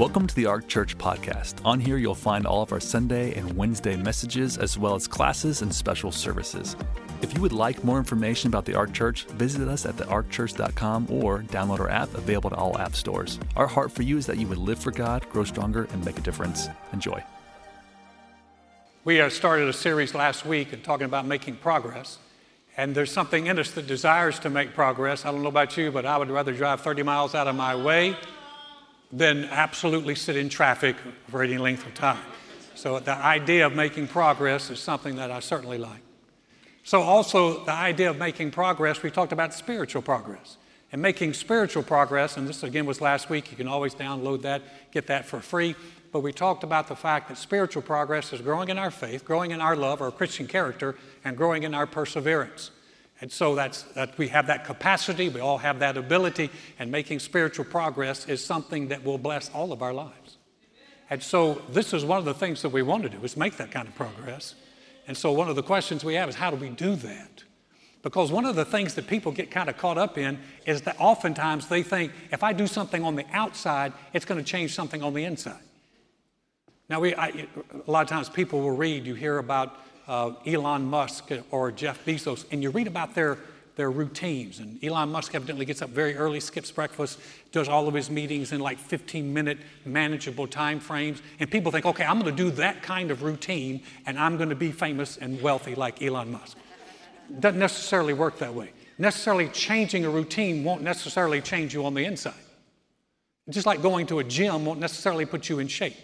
Welcome to the Ark Church podcast. On here, you'll find all of our Sunday and Wednesday messages, as well as classes and special services. If you would like more information about the Ark Church, visit us at thearkchurch.com or download our app available to all app stores. Our heart for you is that you would live for God, grow stronger, and make a difference. Enjoy. We uh, started a series last week and talking about making progress. And there's something in us that desires to make progress. I don't know about you, but I would rather drive 30 miles out of my way than absolutely sit in traffic for any length of time. So the idea of making progress is something that I certainly like. So also the idea of making progress, we talked about spiritual progress. And making spiritual progress, and this again was last week, you can always download that, get that for free. But we talked about the fact that spiritual progress is growing in our faith, growing in our love, our Christian character, and growing in our perseverance. And so that's, that we have that capacity, we all have that ability, and making spiritual progress is something that will bless all of our lives. And so this is one of the things that we want to do is make that kind of progress. And so one of the questions we have is how do we do that? Because one of the things that people get kind of caught up in is that oftentimes they think if I do something on the outside, it's going to change something on the inside. Now, we, I, a lot of times people will read, you hear about uh, Elon Musk or Jeff Bezos, and you read about their, their routines. And Elon Musk evidently gets up very early, skips breakfast, does all of his meetings in like 15 minute manageable time frames. And people think, okay, I'm going to do that kind of routine and I'm going to be famous and wealthy like Elon Musk. Doesn't necessarily work that way. Necessarily changing a routine won't necessarily change you on the inside. Just like going to a gym won't necessarily put you in shape.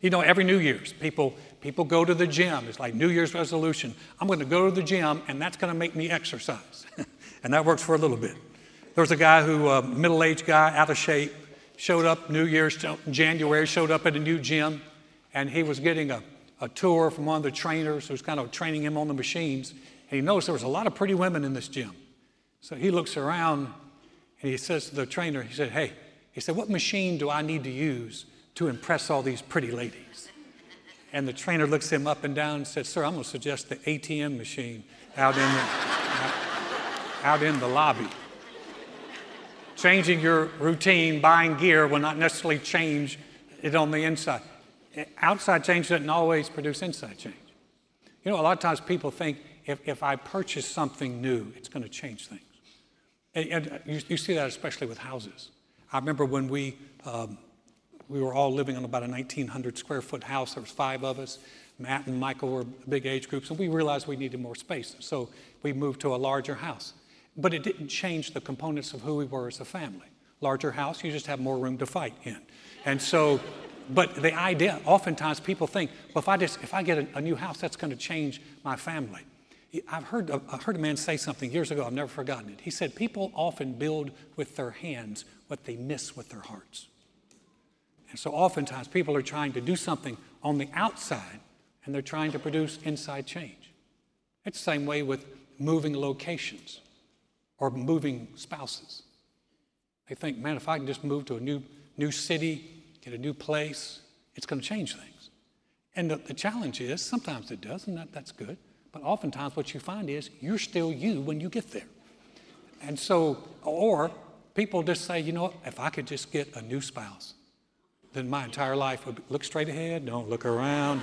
You know, every New Year's, people, people go to the gym. It's like New Year's resolution. I'm going to go to the gym, and that's going to make me exercise. and that works for a little bit. There was a guy who, uh, a middle aged guy, out of shape, showed up New Year's, uh, January, showed up at a new gym, and he was getting a, a tour from one of the trainers who was kind of training him on the machines. And he noticed there was a lot of pretty women in this gym. So he looks around and he says to the trainer, he said, Hey, he said, what machine do I need to use to impress all these pretty ladies. And the trainer looks him up and down and says, Sir, I'm going to suggest the ATM machine out in the, out in the lobby. Changing your routine, buying gear, will not necessarily change it on the inside. Outside change doesn't always produce inside change. You know, a lot of times people think if, if I purchase something new, it's going to change things. And, and you, you, see that especially with houses. I remember when we um, we were all living in about a 1,900 square foot house. There was five of us. Matt and Michael were big age groups, and we realized we needed more space. So we moved to a larger house. But it didn't change the components of who we were as a family. Larger house, you just have more room to fight in. And so, but the idea, oftentimes people think, well, if I just, if I get a, a new house, that's going to change my family. I've heard, uh, I heard a man say something years ago, I've never forgotten it. He said, People often build with their hands what they miss with their hearts. And so oftentimes people are trying to do something on the outside and they're trying to produce inside change. It's the same way with moving locations or moving spouses. They think, man, if I can just move to a new, new city, get a new place, it's going to change things. And the, the challenge is sometimes it does, and that, that's good. But oftentimes what you find is you're still you when you get there. And so, or people just say, you know if I could just get a new spouse, then my entire life would look straight ahead, don't look around.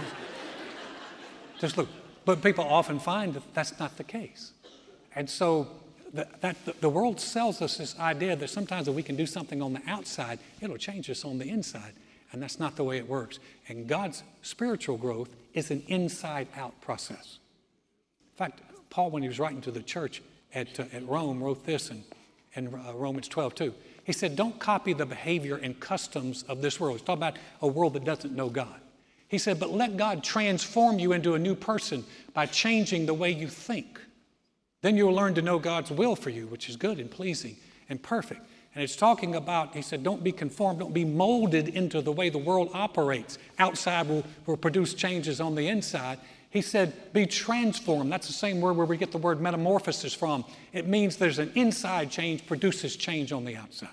Just look. But people often find that that's not the case. And so the, that, the world sells us this idea that sometimes if we can do something on the outside, it'll change us on the inside. And that's not the way it works. And God's spiritual growth is an inside out process. In fact, Paul, when he was writing to the church at, uh, at Rome, wrote this in, in uh, Romans 12 2. He said, Don't copy the behavior and customs of this world. He's talking about a world that doesn't know God. He said, But let God transform you into a new person by changing the way you think. Then you'll learn to know God's will for you, which is good and pleasing and perfect. And it's talking about, he said, don't be conformed, don't be molded into the way the world operates. Outside will, will produce changes on the inside. He said, be transformed. That's the same word where we get the word metamorphosis from. It means there's an inside change produces change on the outside.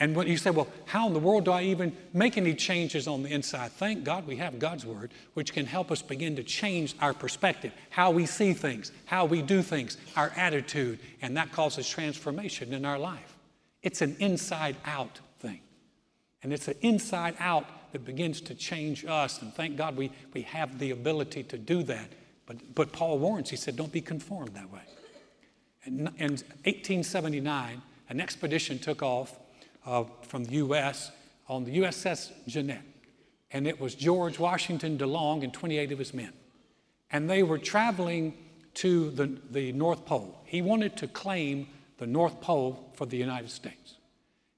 And when you say, well, how in the world do I even make any changes on the inside? Thank God we have God's Word, which can help us begin to change our perspective, how we see things, how we do things, our attitude, and that causes transformation in our life. It's an inside out thing. And it's an inside out that begins to change us. And thank God we, we have the ability to do that. But, but Paul warns, he said, don't be conformed that way. In, in 1879, an expedition took off uh, from the U.S. on the USS Jeannette. And it was George Washington DeLong and 28 of his men. And they were traveling to the, the North Pole. He wanted to claim the North Pole for the United States.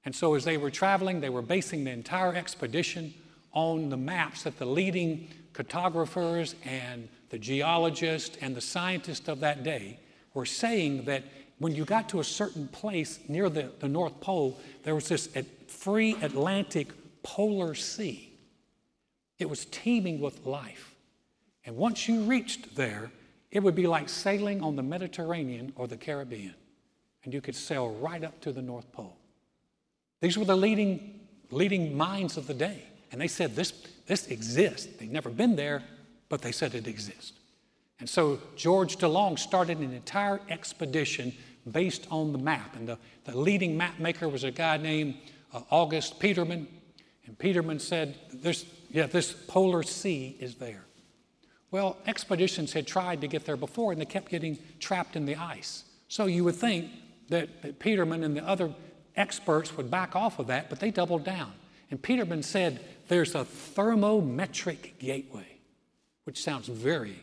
And so, as they were traveling, they were basing the entire expedition on the maps that the leading cartographers and the geologists and the scientists of that day were saying that when you got to a certain place near the, the North Pole, there was this free Atlantic polar sea. It was teeming with life. And once you reached there, it would be like sailing on the Mediterranean or the Caribbean, and you could sail right up to the North Pole. These were the leading, leading minds of the day, and they said this, this exists. They'd never been there, but they said it exists. And so George DeLong started an entire expedition based on the map. And the, the leading map maker was a guy named uh, August Petermann. And Petermann said, There's, Yeah, this polar sea is there. Well, expeditions had tried to get there before and they kept getting trapped in the ice. So you would think that, that Petermann and the other experts would back off of that, but they doubled down. And Petermann said, There's a thermometric gateway, which sounds very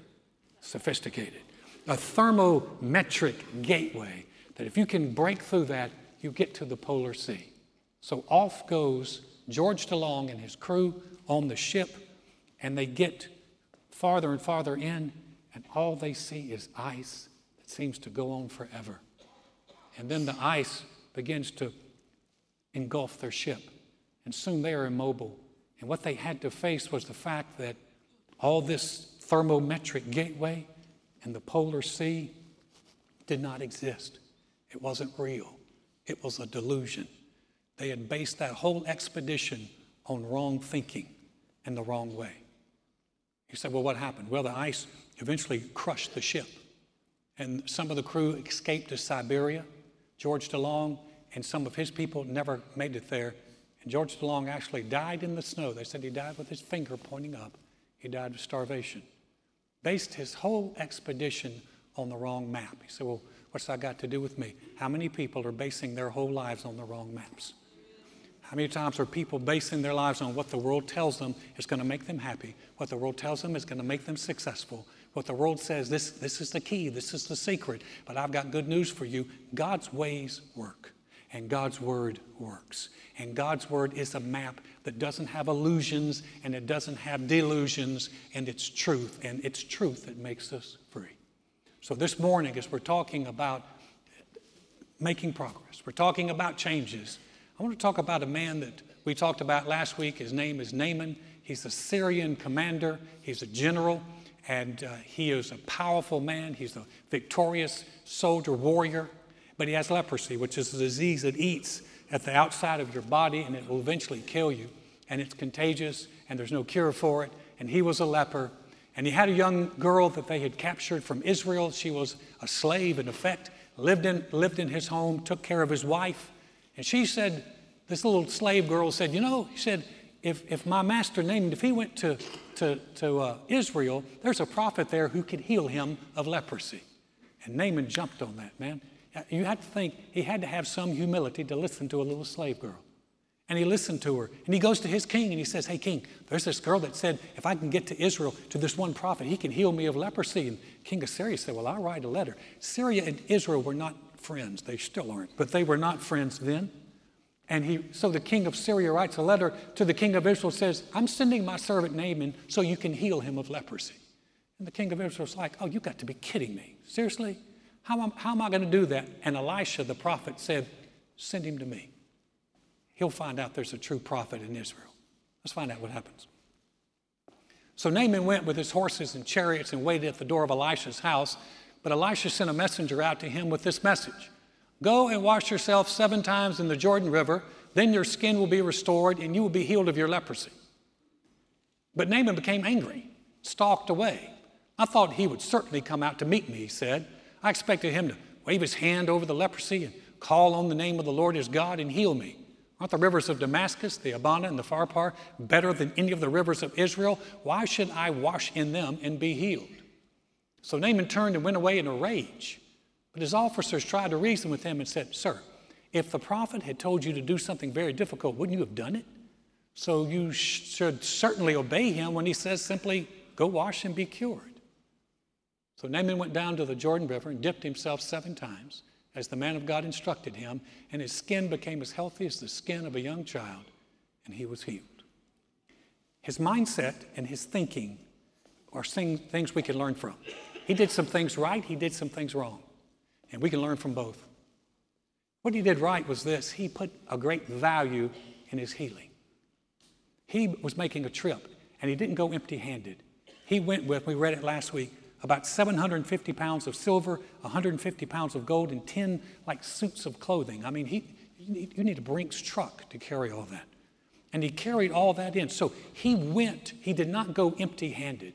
sophisticated. A thermometric gateway that if you can break through that, you get to the polar sea. So off goes George DeLong and his crew on the ship, and they get farther and farther in, and all they see is ice that seems to go on forever. And then the ice begins to engulf their ship, and soon they are immobile. And what they had to face was the fact that all this thermometric gateway and the polar sea did not exist. It wasn't real, it was a delusion. They had based that whole expedition on wrong thinking and the wrong way. He said, Well, what happened? Well, the ice eventually crushed the ship. And some of the crew escaped to Siberia. George DeLong and some of his people never made it there. And George DeLong actually died in the snow. They said he died with his finger pointing up. He died of starvation. Based his whole expedition on the wrong map. He said, Well, what's that got to do with me? How many people are basing their whole lives on the wrong maps? How many times are people basing their lives on what the world tells them is going to make them happy, what the world tells them is going to make them successful, what the world says, this, this is the key, this is the secret, but I've got good news for you. God's ways work, and God's word works. And God's word is a map that doesn't have illusions and it doesn't have delusions, and it's truth, and it's truth that makes us free. So this morning, as we're talking about making progress, we're talking about changes. I want to talk about a man that we talked about last week. His name is Naaman. He's a Syrian commander, he's a general, and uh, he is a powerful man. He's a victorious soldier, warrior, but he has leprosy, which is a disease that eats at the outside of your body and it will eventually kill you. And it's contagious and there's no cure for it. And he was a leper. And he had a young girl that they had captured from Israel. She was a slave, in effect, lived in, lived in his home, took care of his wife. And she said, this little slave girl said, You know, he said, if, if my master Naaman, if he went to, to, to uh, Israel, there's a prophet there who could heal him of leprosy. And Naaman jumped on that, man. You had to think he had to have some humility to listen to a little slave girl. And he listened to her. And he goes to his king and he says, Hey, king, there's this girl that said, if I can get to Israel to this one prophet, he can heal me of leprosy. And King of Syria said, Well, I'll write a letter. Syria and Israel were not friends. They still aren't. But they were not friends then. And he, so the king of Syria writes a letter to the king of Israel, says, I'm sending my servant Naaman so you can heal him of leprosy. And the king of Israel's like, Oh, you got to be kidding me. Seriously? How am, how am I going to do that? And Elisha, the prophet, said, Send him to me. He'll find out there's a true prophet in Israel. Let's find out what happens. So Naaman went with his horses and chariots and waited at the door of Elisha's house. But Elisha sent a messenger out to him with this message Go and wash yourself seven times in the Jordan River, then your skin will be restored and you will be healed of your leprosy. But Naaman became angry, stalked away. I thought he would certainly come out to meet me, he said. I expected him to wave his hand over the leprosy and call on the name of the Lord his God and heal me. Aren't the rivers of Damascus, the Abana, and the Pharpar better than any of the rivers of Israel? Why should I wash in them and be healed? So Naaman turned and went away in a rage. But his officers tried to reason with him and said, Sir, if the prophet had told you to do something very difficult, wouldn't you have done it? So you should certainly obey him when he says simply, Go wash and be cured. So Naaman went down to the Jordan River and dipped himself seven times, as the man of God instructed him, and his skin became as healthy as the skin of a young child, and he was healed. His mindset and his thinking are things we can learn from. He did some things right, he did some things wrong, and we can learn from both. What he did right was this he put a great value in his healing. He was making a trip, and he didn't go empty handed. He went with, we read it last week, about 750 pounds of silver, 150 pounds of gold, and 10 like suits of clothing. I mean, he, you need a Brinks truck to carry all that. And he carried all that in. So he went, he did not go empty handed.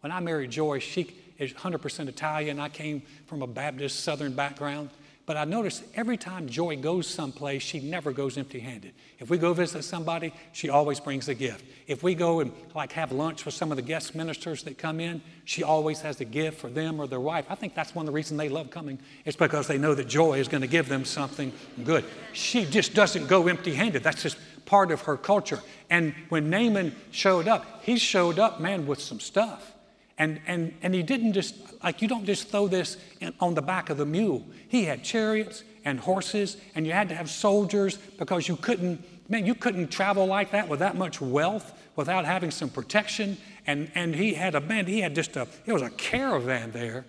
When I married Joyce, she is 100% Italian. I came from a Baptist Southern background. But I notice every time Joy goes someplace, she never goes empty handed. If we go visit somebody, she always brings a gift. If we go and like have lunch with some of the guest ministers that come in, she always has a gift for them or their wife. I think that's one of the reasons they love coming. It's because they know that Joy is going to give them something good. She just doesn't go empty handed. That's just part of her culture. And when Naaman showed up, he showed up, man, with some stuff. And, and, and he didn't just, like, you don't just throw this in, on the back of the mule. He had chariots and horses, and you had to have soldiers because you couldn't, man, you couldn't travel like that with that much wealth without having some protection. And, and he had a, man, he had just a, it was a caravan there.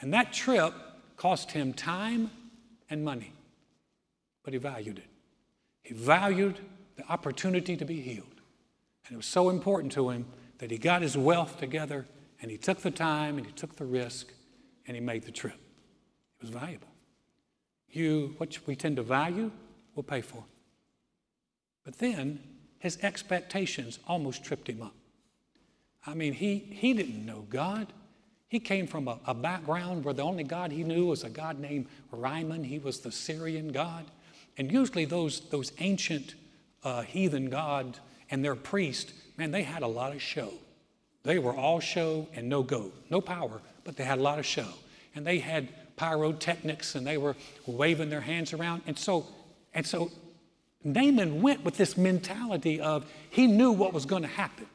And that trip cost him time and money, but he valued it. He valued the opportunity to be healed. And it was so important to him that he got his wealth together and he took the time and he took the risk and he made the trip. It was valuable. You, what we tend to value, we'll pay for. But then his expectations almost tripped him up. I mean, he, he didn't know God. He came from a, a background where the only God he knew was a God named Rimmon. He was the Syrian God. And usually those, those ancient uh, heathen gods and their priests, man, they had a lot of show. They were all show and no go, no power, but they had a lot of show. And they had pyrotechnics and they were waving their hands around. And so, and so Naaman went with this mentality of he knew what was going to happen.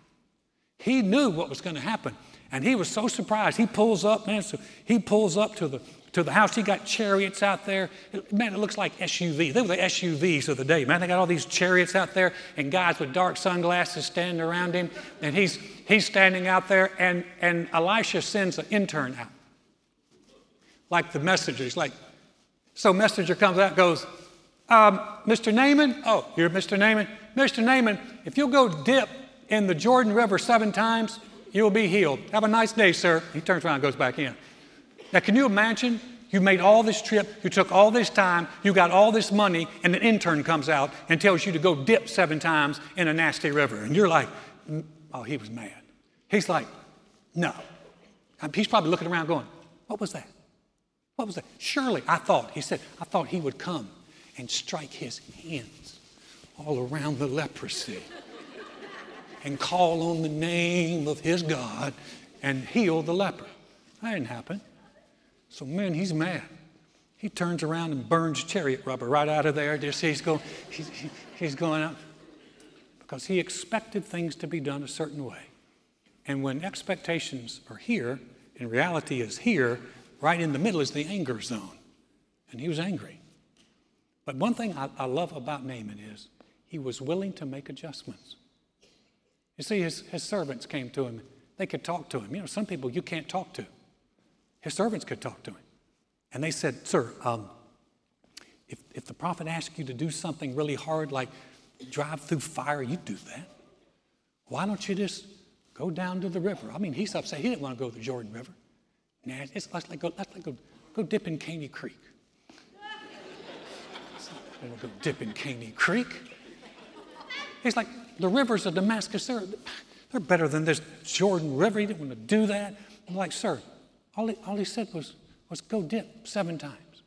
He knew what was going to happen. And he was so surprised. He pulls up, man, so he pulls up to the to the house. He got chariots out there. Man, it looks like SUVs. They were the SUVs of the day. Man, they got all these chariots out there and guys with dark sunglasses standing around him. And he's, he's standing out there, and, and Elisha sends an intern out. Like the messenger. He's like, so messenger comes out, goes, um, Mr. Naaman, oh, you're Mr. Naaman? Mr. Naaman, if you'll go dip in the Jordan River seven times, you'll be healed. Have a nice day, sir. He turns around and goes back in. Now, can you imagine? You made all this trip, you took all this time, you got all this money, and an intern comes out and tells you to go dip seven times in a nasty river. And you're like, mm, oh, he was mad. He's like, no. He's probably looking around going, what was that? What was that? Surely, I thought, he said, I thought he would come and strike his hands all around the leprosy and call on the name of his God and heal the leper. That didn't happen. So, man, he's mad. He turns around and burns chariot rubber right out of there. Just he's going, he's, he's going out because he expected things to be done a certain way. And when expectations are here and reality is here, right in the middle is the anger zone. And he was angry. But one thing I, I love about Naaman is he was willing to make adjustments. You see, his, his servants came to him. They could talk to him. You know, some people you can't talk to. His servants could talk to him. And they said, Sir, um, if, if the prophet asks you to do something really hard, like drive through fire, you do that. Why don't you just go down to the river? I mean, he's upset. He didn't want to go to the Jordan River. Nah, it's, let's like go, let's like go, go dip in Caney Creek. Want to go dip in Caney Creek. He's like, the rivers of Damascus, they're, they're better than this Jordan River. He didn't want to do that. I'm like, sir, all he, all he said was, was go dip seven times.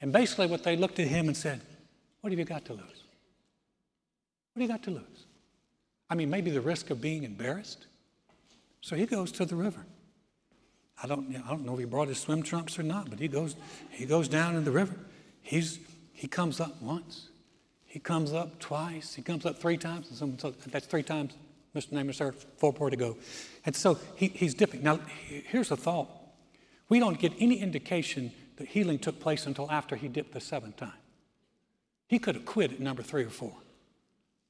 And basically, what they looked at him and said, What have you got to lose? What do you got to lose? I mean, maybe the risk of being embarrassed. So he goes to the river. I don't, I don't know if he brought his swim trunks or not, but he goes, he goes down in the river. He's, he comes up once. He comes up twice. He comes up three times. And someone says, that's three times, Mr. Name, sir, four more to go. And so he, he's dipping. Now, here's a thought. We don't get any indication that healing took place until after he dipped the seventh time. He could have quit at number three or four.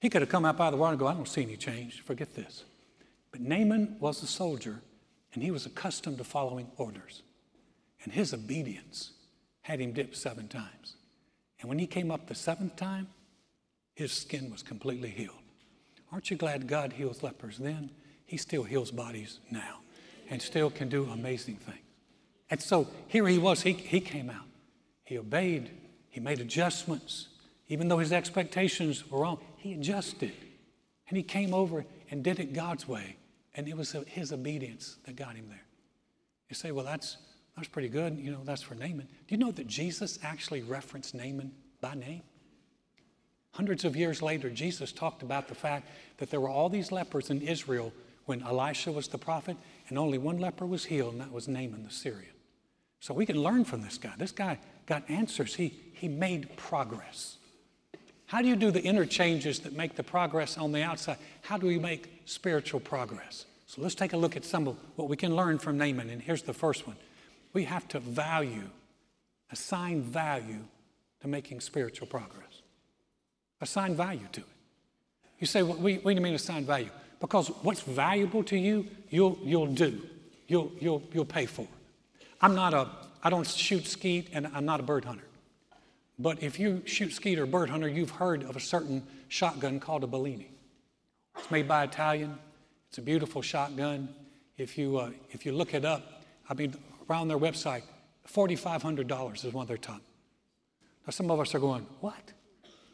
He could have come out of the water and go, I don't see any change. Forget this. But Naaman was a soldier, and he was accustomed to following orders. And his obedience had him dip seven times. And when he came up the seventh time, his skin was completely healed. Aren't you glad God heals lepers then? He still heals bodies now and still can do amazing things. And so here he was, he, he came out. He obeyed, he made adjustments. Even though his expectations were wrong, he adjusted. And he came over and did it God's way. And it was his obedience that got him there. You say, well, that's, that's pretty good. You know, that's for Naaman. Do you know that Jesus actually referenced Naaman by name? Hundreds of years later, Jesus talked about the fact that there were all these lepers in Israel when Elisha was the prophet, and only one leper was healed, and that was Naaman the Syrian. So we can learn from this guy. This guy got answers. He, he made progress. How do you do the interchanges that make the progress on the outside? How do we make spiritual progress? So let's take a look at some of what we can learn from Naaman. And here's the first one we have to value, assign value to making spiritual progress. Assign value to it. You say, well, what do you mean assign value? Because what's valuable to you, you'll, you'll do, you'll, you'll, you'll pay for. I'm not a, I don't shoot skeet and I'm not a bird hunter. But if you shoot skeet or bird hunter, you've heard of a certain shotgun called a Benelli. It's made by Italian. It's a beautiful shotgun. If you, uh, if you look it up, I mean, around their website, $4,500 is one of their top. Now, some of us are going, what?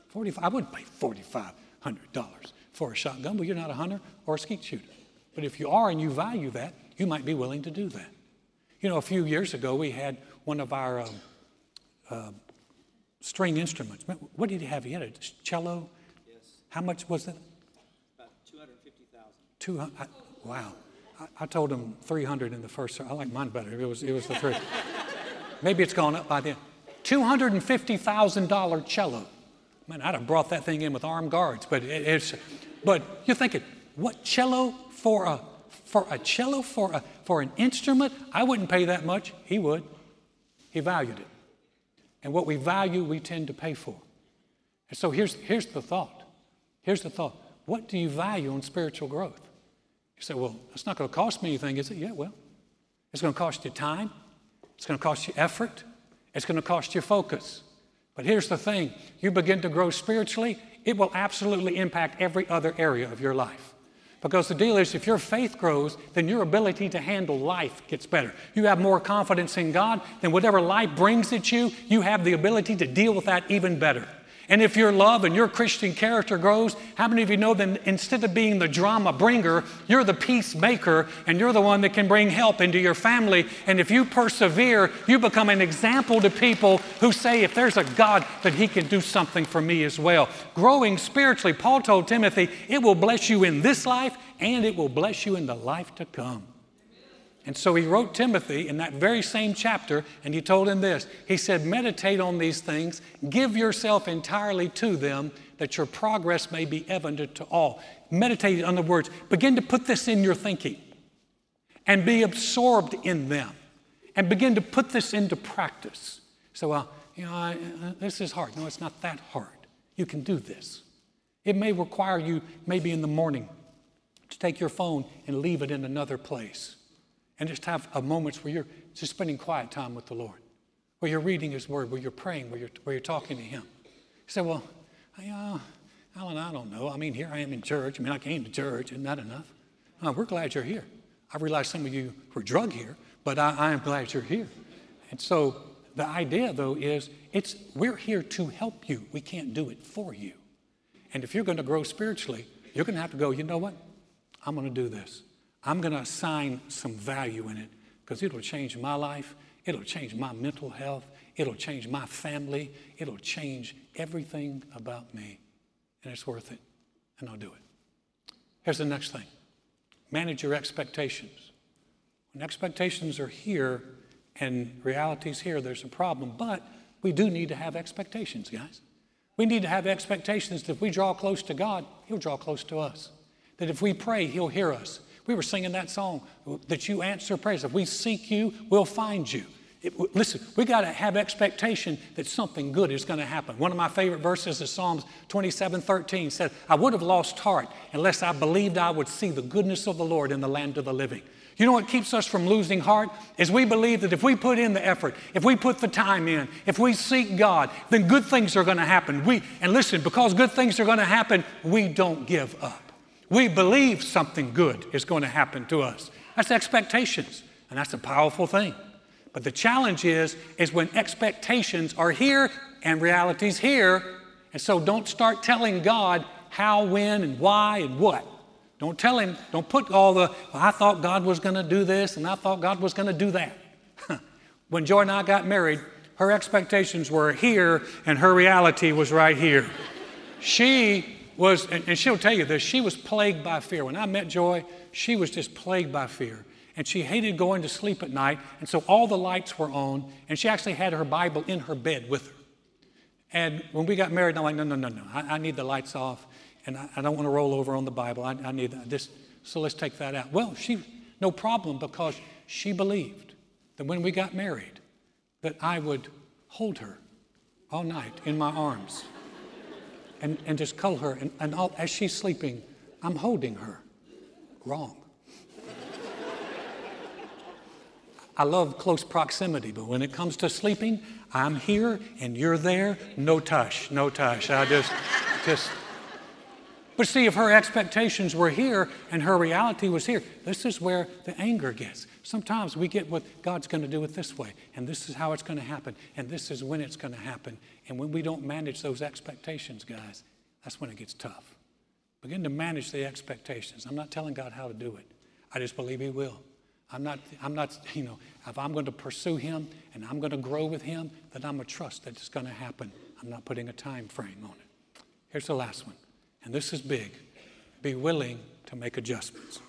45 I wouldn't pay $4,500 for a shotgun, but you're not a hunter or a skeet shooter. But if you are and you value that, you might be willing to do that. You know, a few years ago, we had one of our um, uh, string instruments. What did he have? He had a cello. Yes. How much was it? About 250,000. 200. Wow. I, I, told him 300 in the first. I like mine better. It was, it was the three. Maybe it's gone up by then. $250,000 cello. Man, I'd have brought that thing in with armed guards, but it, it's. But you're thinking, what cello for a for a cello for a for an instrument? I wouldn't pay that much. He would. He valued it. And what we value, we tend to pay for. And so here's, here's the thought. Here's the thought. What do you value in spiritual growth? You say, well, it's not going to cost me anything, is it? Yeah, well, it's going to cost you time. It's going to cost you effort. It's going to cost you focus. But here's the thing you begin to grow spiritually, it will absolutely impact every other area of your life. Because the deal is, if your faith grows, then your ability to handle life gets better. You have more confidence in God, then whatever life brings at you, you have the ability to deal with that even better. And if your love and your Christian character grows, how many of you know that instead of being the drama bringer, you're the peacemaker and you're the one that can bring help into your family? And if you persevere, you become an example to people who say, if there's a God, that He can do something for me as well. Growing spiritually, Paul told Timothy, it will bless you in this life and it will bless you in the life to come. And so he wrote Timothy in that very same chapter, and he told him this. He said, Meditate on these things, give yourself entirely to them, that your progress may be evident to all. Meditate, on the words, begin to put this in your thinking and be absorbed in them and begin to put this into practice. So, well, you know, I, uh, this is hard. No, it's not that hard. You can do this. It may require you, maybe in the morning, to take your phone and leave it in another place and just have a moments where you're just spending quiet time with the Lord, where you're reading His Word, where you're praying, where you're, where you're talking to Him. You say, well, I, uh, Alan, I don't know. I mean, here I am in church. I mean, I came to church. Isn't that enough? Oh, we're glad you're here. I realize some of you were drug here, but I, I am glad you're here. And so the idea, though, is it's we're here to help you. We can't do it for you. And if you're going to grow spiritually, you're going to have to go, you know what? I'm going to do this. I'm going to assign some value in it because it'll change my life, it'll change my mental health, it'll change my family, it'll change everything about me. And it's worth it. and I'll do it. Here's the next thing manage your expectations. When expectations are here and reality's here, there's a problem. But we do need to have expectations, guys. We need to have expectations that if we draw close to God, He'll draw close to us. That if we pray, He'll hear us. We were singing that song that you answer prayers. If we seek you, we'll find you. It, listen, we got to have expectation that something good is going to happen. One of my favorite verses is Psalms 27 13 says, I would have lost heart unless I believed I would see the goodness of the Lord in the land of the living. You know what keeps us from losing heart? Is we believe that if we put in the effort, if we put the time in, if we seek God, then good things are going to happen. We, and listen, because good things are going to happen, we don't give up. We believe something good is going to happen to us. That's expectations, and that's a powerful thing. But the challenge is, is when expectations are here and reality's here, and so don't start telling God how, when, and why, and what. Don't tell him, don't put all the, well, I thought God was going to do this and I thought God was going to do that. when Joy and I got married, her expectations were here and her reality was right here. she was, and she'll tell you this, she was plagued by fear. When I met Joy, she was just plagued by fear. And she hated going to sleep at night, and so all the lights were on, and she actually had her Bible in her bed with her. And when we got married, I'm like, no, no, no, no, I, I need the lights off and I, I don't want to roll over on the Bible. I, I need this. So let's take that out. Well, she, no problem because she believed that when we got married, that I would hold her all night in my arms and, and just cuddle her. And, and all, as she's sleeping, I'm holding her. Wrong. I love close proximity, but when it comes to sleeping, I'm here and you're there. No tush, no tush. I just, just, but see, if her expectations were here and her reality was here, this is where the anger gets. Sometimes we get what God's going to do it this way, and this is how it's going to happen, and this is when it's going to happen. And when we don't manage those expectations, guys, that's when it gets tough. Begin to manage the expectations. I'm not telling God how to do it, I just believe He will. I'm not, I'm not, you know, if I'm going to pursue Him and I'm going to grow with Him, then I'm going to trust that it's going to happen. I'm not putting a time frame on it. Here's the last one and this is big, be willing to make adjustments.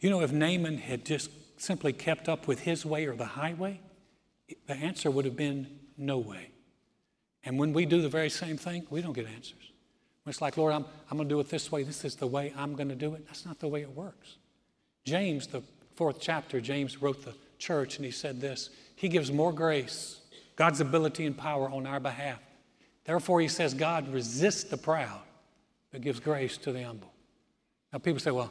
You know, if Naaman had just simply kept up with his way or the highway, the answer would have been no way. And when we do the very same thing, we don't get answers. It's like, Lord, I'm, I'm going to do it this way. This is the way I'm going to do it. That's not the way it works. James, the fourth chapter, James wrote the church and he said this He gives more grace, God's ability and power on our behalf. Therefore, he says, God resists the proud that gives grace to the humble. Now, people say, well,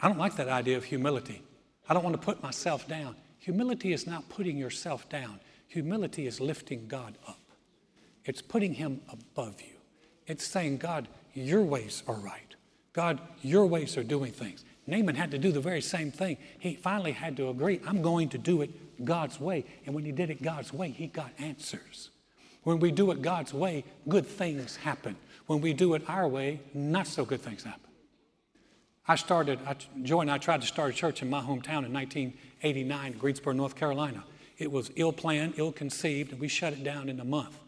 I don't like that idea of humility. I don't want to put myself down. Humility is not putting yourself down, humility is lifting God up. It's putting Him above you. It's saying, God, your ways are right. God, your ways are doing things. Naaman had to do the very same thing. He finally had to agree, I'm going to do it God's way. And when he did it God's way, he got answers. When we do it God's way, good things happen. When we do it our way, not so good things happen. I started, I, Joy and I tried to start a church in my hometown in 1989, Greensboro, North Carolina. It was ill planned, ill conceived, and we shut it down in a month.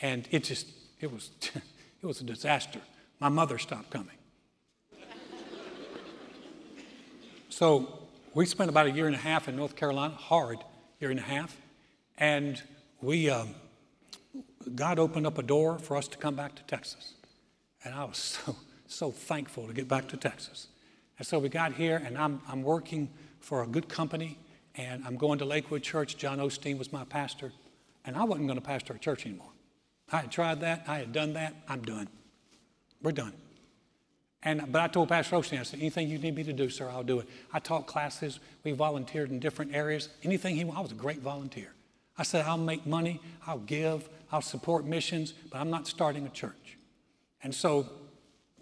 And it just, it was, it was a disaster. My mother stopped coming. so we spent about a year and a half in North Carolina, hard year and a half, and we, um, God opened up a door for us to come back to Texas. And I was so, so thankful to get back to Texas. And so we got here, and I'm, I'm working for a good company, and I'm going to Lakewood Church. John Osteen was my pastor, and I wasn't going to pastor a church anymore. I had tried that, I had done that, I'm done. We're done. And, but I told Pastor Osteen, I said, anything you need me to do, sir, I'll do it. I taught classes, we volunteered in different areas. Anything he wanted, I was a great volunteer. I said, I'll make money, I'll give, I'll support missions, but I'm not starting a church. And so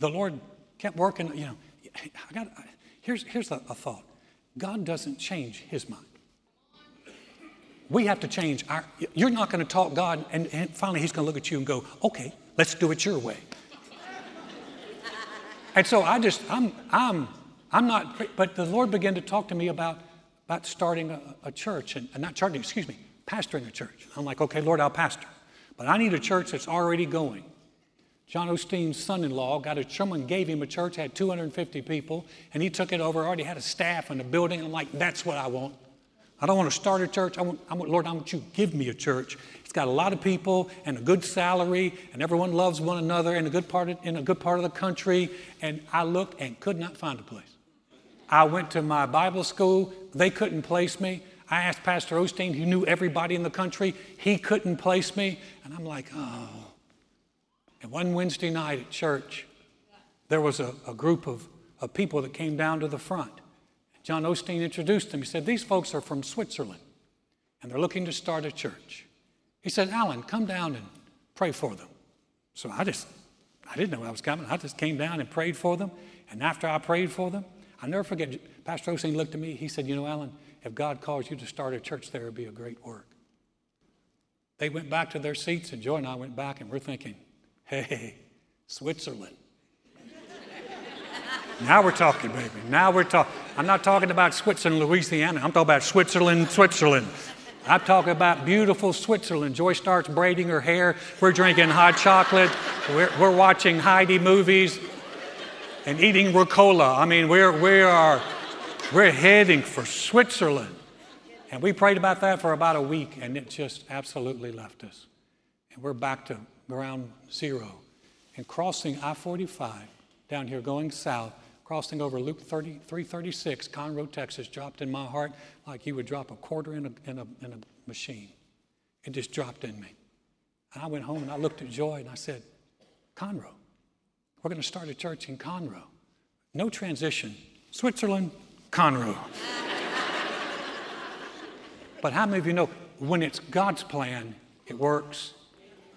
the Lord kept working, you know. I got, here's, here's a, a thought God doesn't change his mind. We have to change our, you're not going to talk God, and, and finally he's going to look at you and go, okay, let's do it your way. and so I just, I'm, I'm, I'm not, but the Lord began to talk to me about, about starting a, a church, and, and not charging, excuse me, pastoring a church. I'm like, okay, Lord, I'll pastor. But I need a church that's already going. John Osteen's son in law got a church, someone gave him a church, had 250 people, and he took it over, already had a staff and a building. I'm like, that's what I want. I don't want to start a church. I want, I want, Lord, I want you to give me a church. It's got a lot of people and a good salary, and everyone loves one another in a good part of, in a good part of the country. And I looked and could not find a place. I went to my Bible school. They couldn't place me. I asked Pastor Osteen, who knew everybody in the country. He couldn't place me. And I'm like, oh. And one Wednesday night at church, there was a, a group of, of people that came down to the front. John Osteen introduced them. He said, These folks are from Switzerland and they're looking to start a church. He said, Alan, come down and pray for them. So I just, I didn't know I was coming. I just came down and prayed for them. And after I prayed for them, I'll never forget, Pastor Osteen looked at me. He said, You know, Alan, if God calls you to start a church there, it'd be a great work. They went back to their seats, and Joy and I went back, and we're thinking, Hey, Switzerland. Now we're talking, baby. Now we're talking. I'm not talking about Switzerland, Louisiana. I'm talking about Switzerland, Switzerland. I'm talking about beautiful Switzerland. Joy starts braiding her hair. We're drinking hot chocolate. We're, we're watching Heidi movies and eating Ricola. I mean, we're, we are, we're heading for Switzerland. And we prayed about that for about a week, and it just absolutely left us. And we're back to ground zero. And crossing I 45 down here going south, crossing over Loop 30, 336, Conroe, Texas, dropped in my heart like you would drop a quarter in a, in a, in a machine. It just dropped in me. And I went home and I looked at Joy and I said, Conroe, we're going to start a church in Conroe. No transition. Switzerland, Conroe. but how many of you know when it's God's plan, it works?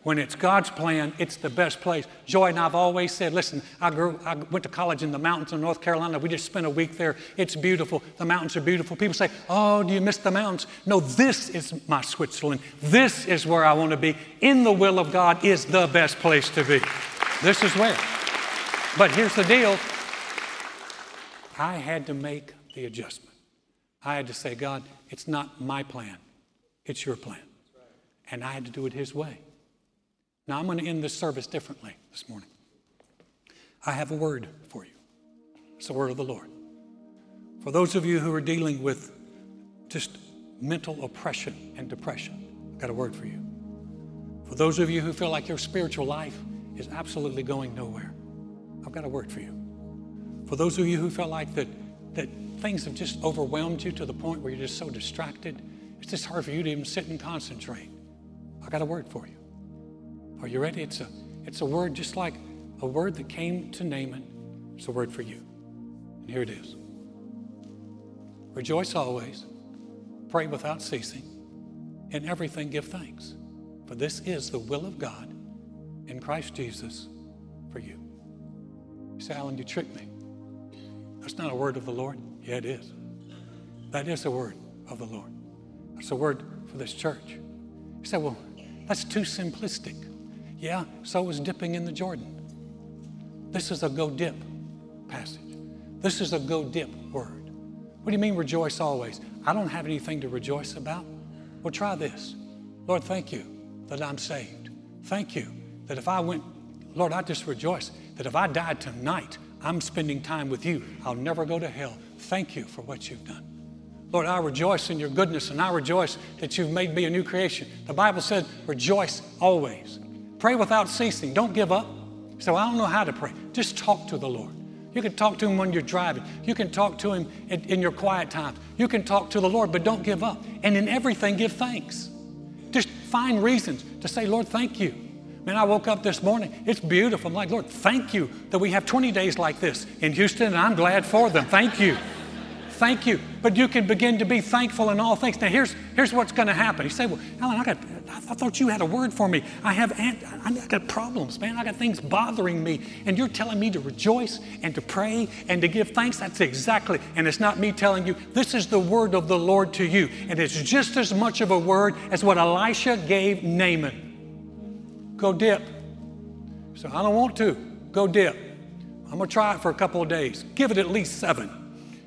When it's God's plan, it's the best place. Joy and I've always said, listen, I grew, I went to college in the mountains of North Carolina. We just spent a week there. It's beautiful. The mountains are beautiful. People say, oh, do you miss the mountains? No, this is my Switzerland. This is where I want to be. In the will of God is the best place to be. This is where. But here's the deal I had to make the adjustment. I had to say, God, it's not my plan, it's your plan. And I had to do it His way. Now, I'm going to end this service differently this morning. I have a word for you. It's the word of the Lord. For those of you who are dealing with just mental oppression and depression, I've got a word for you. For those of you who feel like your spiritual life is absolutely going nowhere, I've got a word for you. For those of you who feel like that, that things have just overwhelmed you to the point where you're just so distracted, it's just hard for you to even sit and concentrate, I've got a word for you. Are you ready? It's a, it's a word just like a word that came to Naaman. It's a word for you. And here it is Rejoice always, pray without ceasing, in everything give thanks. For this is the will of God in Christ Jesus for you. You say, Alan, you tricked me. That's not a word of the Lord. Yeah, it is. That is the word of the Lord. That's a word for this church. You say, well, that's too simplistic. Yeah, so was dipping in the Jordan. This is a go dip passage. This is a go dip word. What do you mean rejoice always? I don't have anything to rejoice about. Well, try this. Lord, thank you that I'm saved. Thank you that if I went, Lord, I just rejoice that if I died tonight, I'm spending time with you. I'll never go to hell. Thank you for what you've done. Lord, I rejoice in your goodness and I rejoice that you've made me a new creation. The Bible said, rejoice always. Pray without ceasing. Don't give up. So I don't know how to pray. Just talk to the Lord. You can talk to Him when you're driving. You can talk to Him in, in, your quiet times. You can talk to the Lord, but don't give up. And in everything, give thanks. Just find reasons to say, Lord, thank you. Man, I woke up this morning. It's beautiful. I'm like, Lord, thank you that we have 20 days like this in Houston, and I'm glad for them. Thank you. Thank you. But you can begin to be thankful in all things. Now, here's, here's what's going to happen. You say, Well, Alan, I, got, I thought you had a word for me. I have I got problems, man. I got things bothering me. And you're telling me to rejoice and to pray and to give thanks. That's exactly, and it's not me telling you. This is the word of the Lord to you. And it's just as much of a word as what Elisha gave Naaman. Go dip. So I don't want to. Go dip. I'm going to try it for a couple of days. Give it at least seven.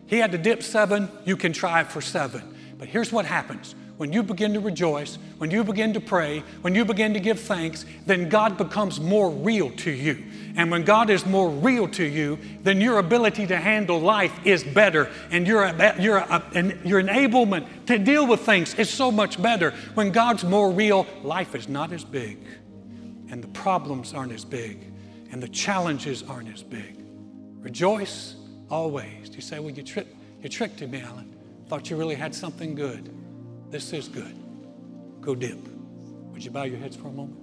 He had to dip seven, you can try for seven. But here's what happens when you begin to rejoice, when you begin to pray, when you begin to give thanks, then God becomes more real to you. And when God is more real to you, then your ability to handle life is better, and your, your, your enablement to deal with things is so much better. When God's more real, life is not as big, and the problems aren't as big, and the challenges aren't as big. Rejoice always. You say, Well, you, tri- you tricked me, Alan. Thought you really had something good. This is good. Go dip. Would you bow your heads for a moment?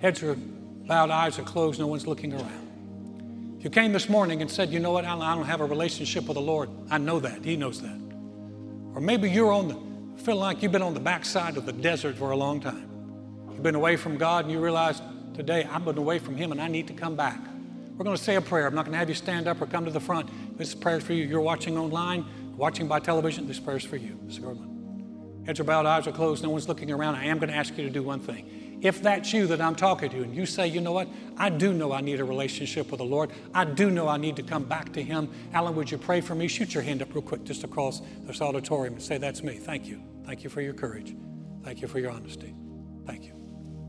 Heads are bowed, eyes are closed, no one's looking around. If you came this morning and said, You know what, Alan, I don't have a relationship with the Lord, I know that. He knows that. Or maybe you're on the, feel like you've been on the backside of the desert for a long time. You've been away from God and you realize today I've been away from Him and I need to come back. We're going to say a prayer. I'm not going to have you stand up or come to the front. This prayer is for you. You're watching online, watching by television. This prayer is for you. This is. Heads are bowed, eyes are closed, no one's looking around. I am going to ask you to do one thing. If that's you that I'm talking to, and you say, you know what, I do know I need a relationship with the Lord. I do know I need to come back to Him. Alan, would you pray for me? Shoot your hand up real quick just across this auditorium and say, That's me. Thank you. Thank you for your courage. Thank you for your honesty. Thank you.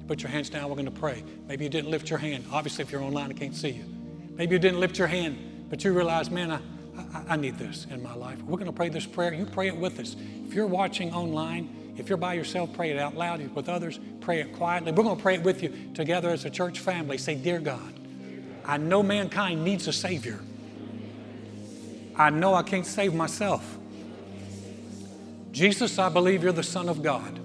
Put your hands down. We're going to pray. Maybe you didn't lift your hand. Obviously, if you're online, I can't see you. Maybe you didn't lift your hand, but you realize, man, I, I, I need this in my life. We're going to pray this prayer. You pray it with us. If you're watching online, if you're by yourself, pray it out loud. If with others, pray it quietly. We're going to pray it with you together as a church family. Say, Dear God, I know mankind needs a Savior. I know I can't save myself. Jesus, I believe you're the Son of God.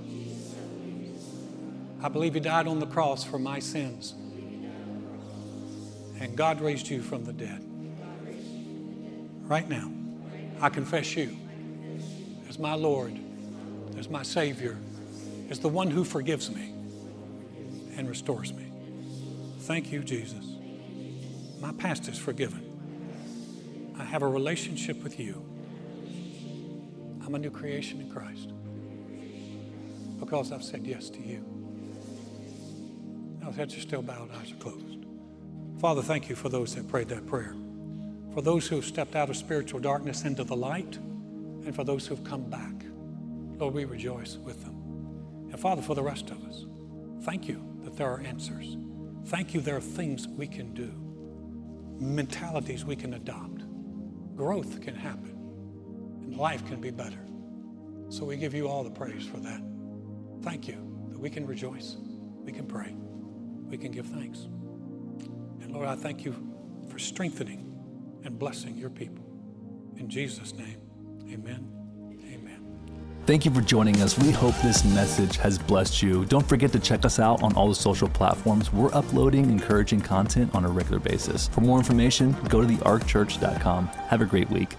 I believe you died on the cross for my sins. And God raised you from the dead. Right now, I confess you as my Lord, as my Savior, as the one who forgives me and restores me. Thank you, Jesus. My past is forgiven. I have a relationship with you. I'm a new creation in Christ because I've said yes to you. Now, heads are still bowed, eyes are closed. Father, thank you for those that prayed that prayer, for those who have stepped out of spiritual darkness into the light, and for those who have come back. Lord, we rejoice with them. And Father, for the rest of us, thank you that there are answers. Thank you there are things we can do, mentalities we can adopt. Growth can happen, and life can be better. So we give you all the praise for that. Thank you that we can rejoice, we can pray, we can give thanks. And Lord, I thank you for strengthening and blessing your people. In Jesus' name, amen. Amen. Thank you for joining us. We hope this message has blessed you. Don't forget to check us out on all the social platforms. We're uploading encouraging content on a regular basis. For more information, go to thearkchurch.com. Have a great week.